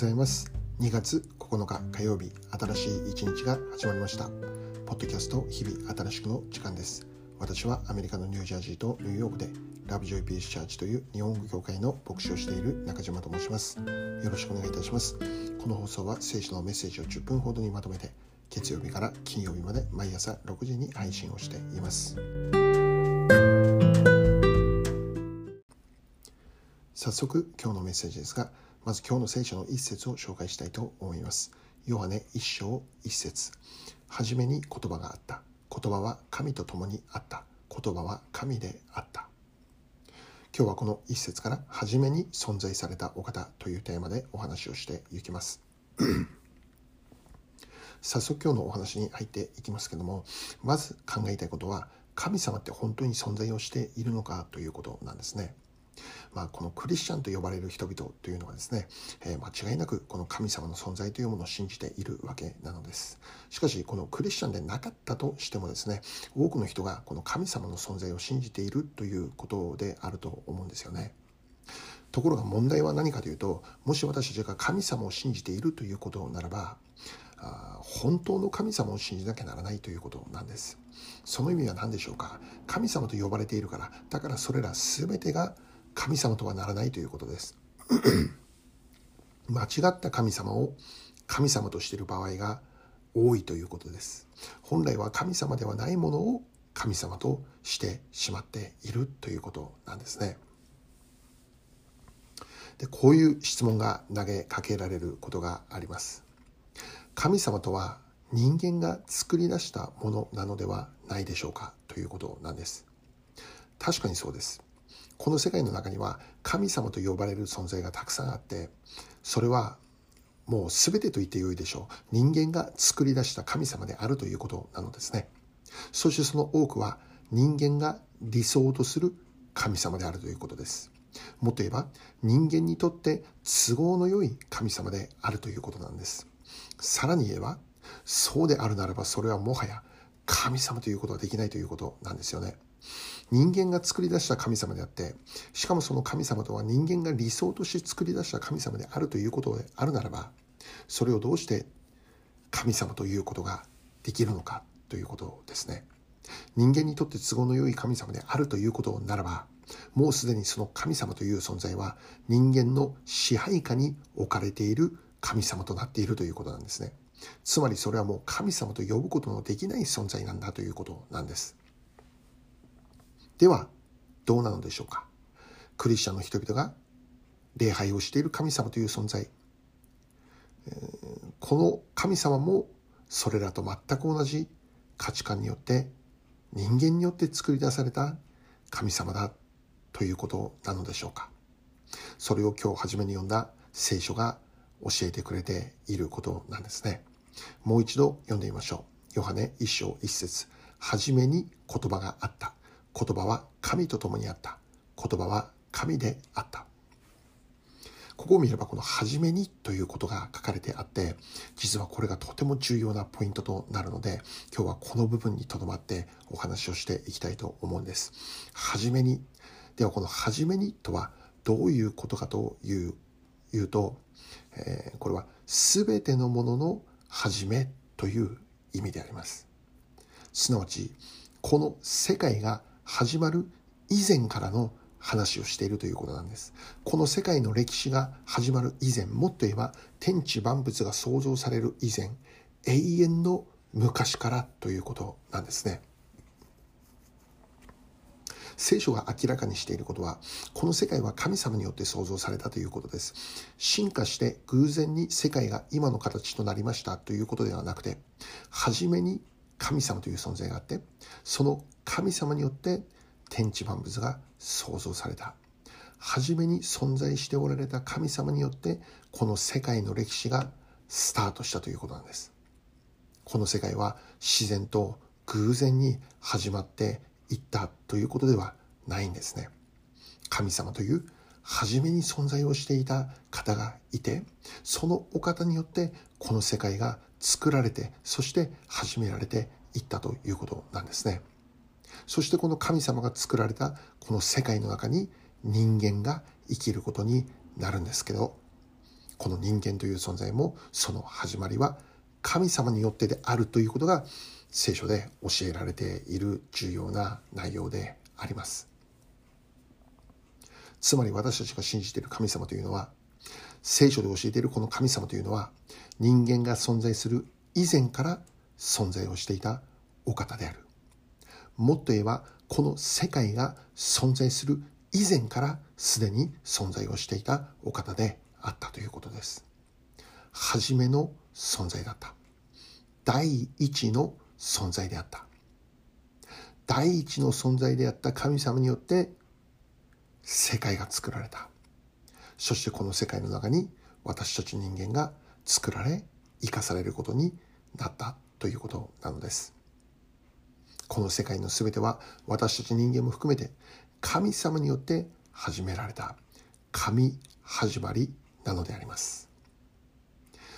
ございます。2月9日火曜日新しい一日が始まりました。ポッドキャスト日々新しくの時間です。私はアメリカのニュージャージーとニューヨークでラブジョイピースチャーチという日本語教会の牧師をしている中島と申します。よろしくお願いいたします。この放送は聖書のメッセージを10分ほどにまとめて月曜日から金曜日まで毎朝6時に配信をしています。早速今日のメッセージですがまず今日の聖書の一節を紹介したいと思います。ヨハネ一章一節はじめに言葉があった。言葉は神と共にあった。言葉は神であった。今日はこの一節から初めに存在されたお方というテーマでお話をしていきます。早速今日のお話に入っていきますけどもまず考えたいことは神様って本当に存在をしているのかということなんですね。まあ、このクリスチャンと呼ばれる人々というのはですね、えー、間違いなくこの神様の存在というものを信じているわけなのです。しかし、このクリスチャンでなかったとしてもですね、多くの人がこの神様の存在を信じているということであると思うんですよね。ところが問題は何かというと、もし私たちが神様を信じているということならば、あ本当の神様を信じなきゃならないということなんです。その意味は何でしょうか？神様と呼ばれているから、だからそれら全てが神様とはならないということです。間違った神様を神様としている場合が多いということです。本来は神様ではないものを神様としてしまっているということなんですね。でこういう質問が投げかけられることがあります。神様とは人間が作り出したものなのではないでしょうかということなんです。確かにそうです。この世界の中には神様と呼ばれる存在がたくさんあってそれはもう全てと言ってよいでしょう。人間が作り出した神様であるということなのですね。そしてその多くは人間が理想とする神様であるということです。もっと言えば人間にとって都合の良い神様であるということなんです。さらに言えばそうであるならばそれはもはや神様ということはできないということなんですよね。人間が作り出した神様であって、しかもその神様とは人間が理想として作り出した神様であるということであるならば、それをどうして神様ということができるのかということですね。人間にとって都合の良い神様であるということならば、もうすでにその神様という存在は人間の支配下に置かれている神様となっているということなんですね。つまりそれはもう神様と呼ぶことのできない存在なんだということなんです。ではどうなのでしょうか？クリスチャンの人々が礼拝をしている神様という存在。この神様もそれらと全く同じ価値観によって人間によって作り出された神様だということなのでしょうか？それを今日初めに読んだ聖書が教えてくれていることなんですね。もう一度読んでみましょう。ヨハネ一章一節。初めに言葉があった。言葉は神と共にあった。言葉は神であった。ここを見ればこの初めにということが書かれてあって、実はこれがとても重要なポイントとなるので、今日はこの部分にとどまってお話をしていきたいと思うんです。初めに。ではこの初めにとはどういうことかといういうと、えー、これは全てのものの始めという意味であります。すなわち、この世界が始まる以前からの話をしているということなんです。この世界の歴史が始まる以前、もっと言えば天地万物が創造される以前、永遠の昔からということなんですね。聖書が明らかにしていることは、この世界は神様によって創造されたということです。進化して偶然に世界が今の形となりましたということではなくて、初めに神様という存在があって、その神様によって天地万物が創造された。初めに存在しておられた神様によって、この世界の歴史がスタートしたということなんです。この世界は自然と偶然に始まっていったということではないんですね。神様という初めに存在をしていた方がいて、そのお方によってこの世界が作られて、そして始められていったということなんですね。そしてこの神様が作られたこの世界の中に人間が生きることになるんですけど、この人間という存在もその始まりは神様によってであるということが聖書で教えられている重要な内容であります。つまり私たちが信じている神様というのは聖書で教えているこの神様というのは人間が存在する以前から存在をしていたお方である。もっと言えばこの世界が存在する以前からすでに存在をしていたお方であったということです。初めの存在だった。第一の存在であった。第一の存在であった神様によって世界が作られた。そしてこの世界の中に私たち人間が作られ生かされることになったということなのです。この世界の全ては私たち人間も含めて神様によって始められた神始まりなのであります。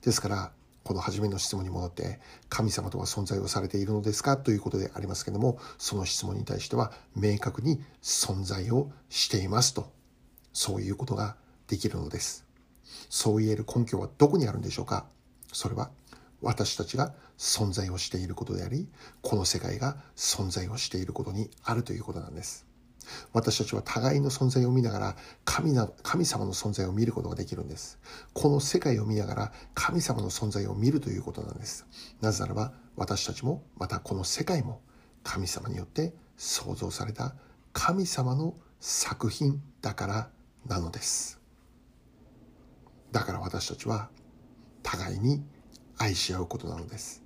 ですからこの初めの質問に戻って神様とは存在をされているのですかということでありますけどもその質問に対しては明確に存在をしていますとそういうことができるのです。そう言える根拠はどこにあるんでしょうか。それは私たちが存在をしていることでありこの世界が存在をしていることにあるということなんです私たちは互いの存在を見ながら神な神様の存在を見ることができるんです。この世界を見ながら神様の存在を見るということなんです。なぜならば私たちもまたこの世界も神様によって創造された神様の作品だからなのです。だから私たちは互いに愛し合うことなのです。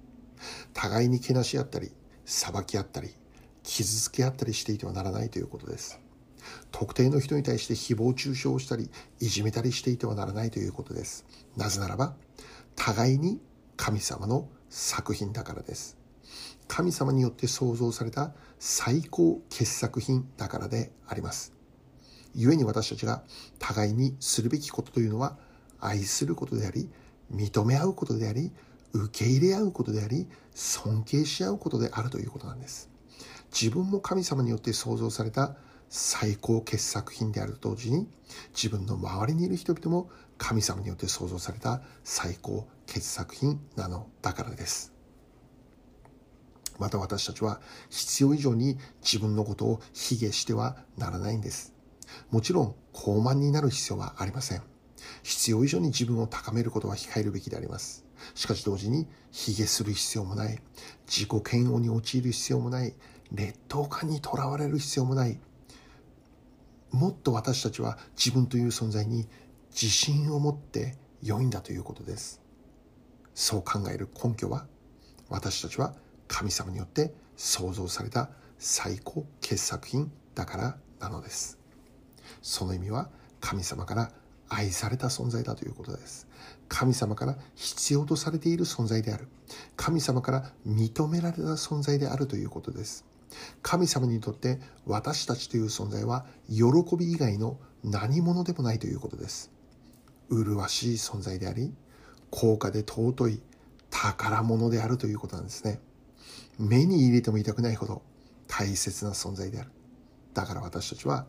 互いにけなし合ったり裁き合ったり傷つけ合ったりしていてはならないということです。特定の人に対して誹謗中傷をしたりいじめたりしていてはならないということです。なぜならば互いに神様の作品だからです。神様によって創造された最高傑作品だからであります。故に私たちが互いにするべきことというのは愛することであり認め合うことであり受け入れ合うことであり尊敬し合うことであるということなんです。自分も神様によって創造された最高傑作品であると同時に自分の周りにいる人々も神様によって創造された最高傑作品なのだからです。また私たちは必要以上に自分のことを卑下してはならないんです。もちろん高慢になる必要はありません。必要以上に自分を高めることは控えるべきであります。しかし同時に卑下する必要もない。自己嫌悪に陥る必要もない。劣等感にとらわれる必要もない。もっと私たちは自分という存在に自信を持って良いんだということです。そう考える根拠は私たちは神様によって創造された最高傑作品だからなのです。その意味は神様から愛された存在だということです神様から必要とされている存在である神様から認められた存在であるということです神様にとって私たちという存在は喜び以外の何者でもないということです。麗しい存在であり、高価で尊い宝物であるということなんですね。目に入れても痛くないほど大切な存在である。だから私たちは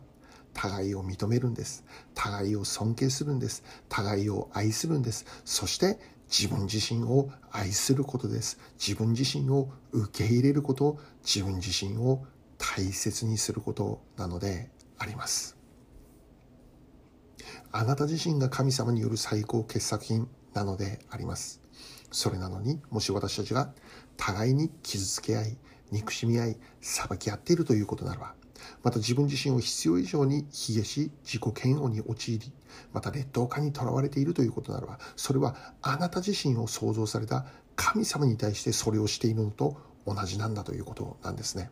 互いを認めるんです。互いを尊敬するんです。互いを愛するんです。そして自分自身を愛することです。自分自身を受け入れること、自分自身を大切にすることなのであります。あなた自身が神様による最高傑作品なのであります。それなのに、もし私たちが互いに傷つけ合い、憎しみ合い、裁き合っているということならば、また自分自身を必要以上に卑下し自己嫌悪に陥りまた劣等感にとらわれているということならばそれはあなた自身を創造された神様に対してそれをしているのと同じなんだということなんですね。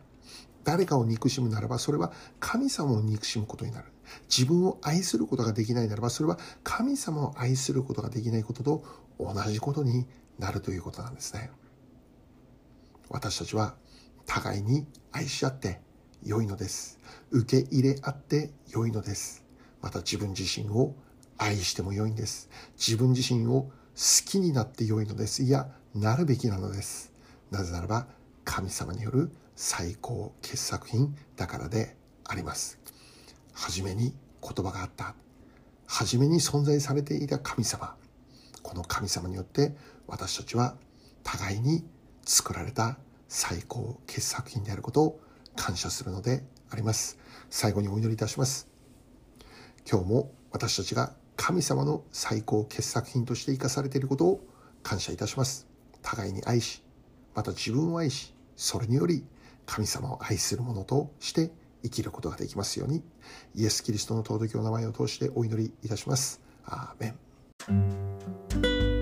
誰かを憎しむならばそれは神様を憎しむことになる。自分を愛することができないならばそれは神様を愛することができないことと同じことになるということなんですね。私たちは互いに愛し合って良いのです。受け入れ合って良いのです。また自分自身を愛しても良いんです。自分自身を好きになって良いのです。いや、なるべきなのです。なぜならば、神様による最高傑作品だからであります。はじめに言葉があった。はじめに存在されていた神様。この神様によって私たちは互いに作られた最高傑作品であることを感謝するのであります。最後にお祈りいたします。今日も私たちが神様の最高傑作品として生かされていることを感謝いたします。互いに愛しまた自分を愛しそれにより神様を愛する者として生きることができますようにイエス・キリストの尊きお名前を通してお祈りいたします。アーメン。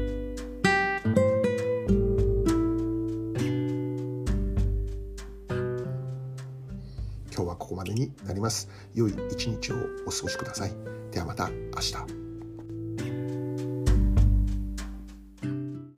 こまでになります。良い一日をお過ごしください。ではまた明日。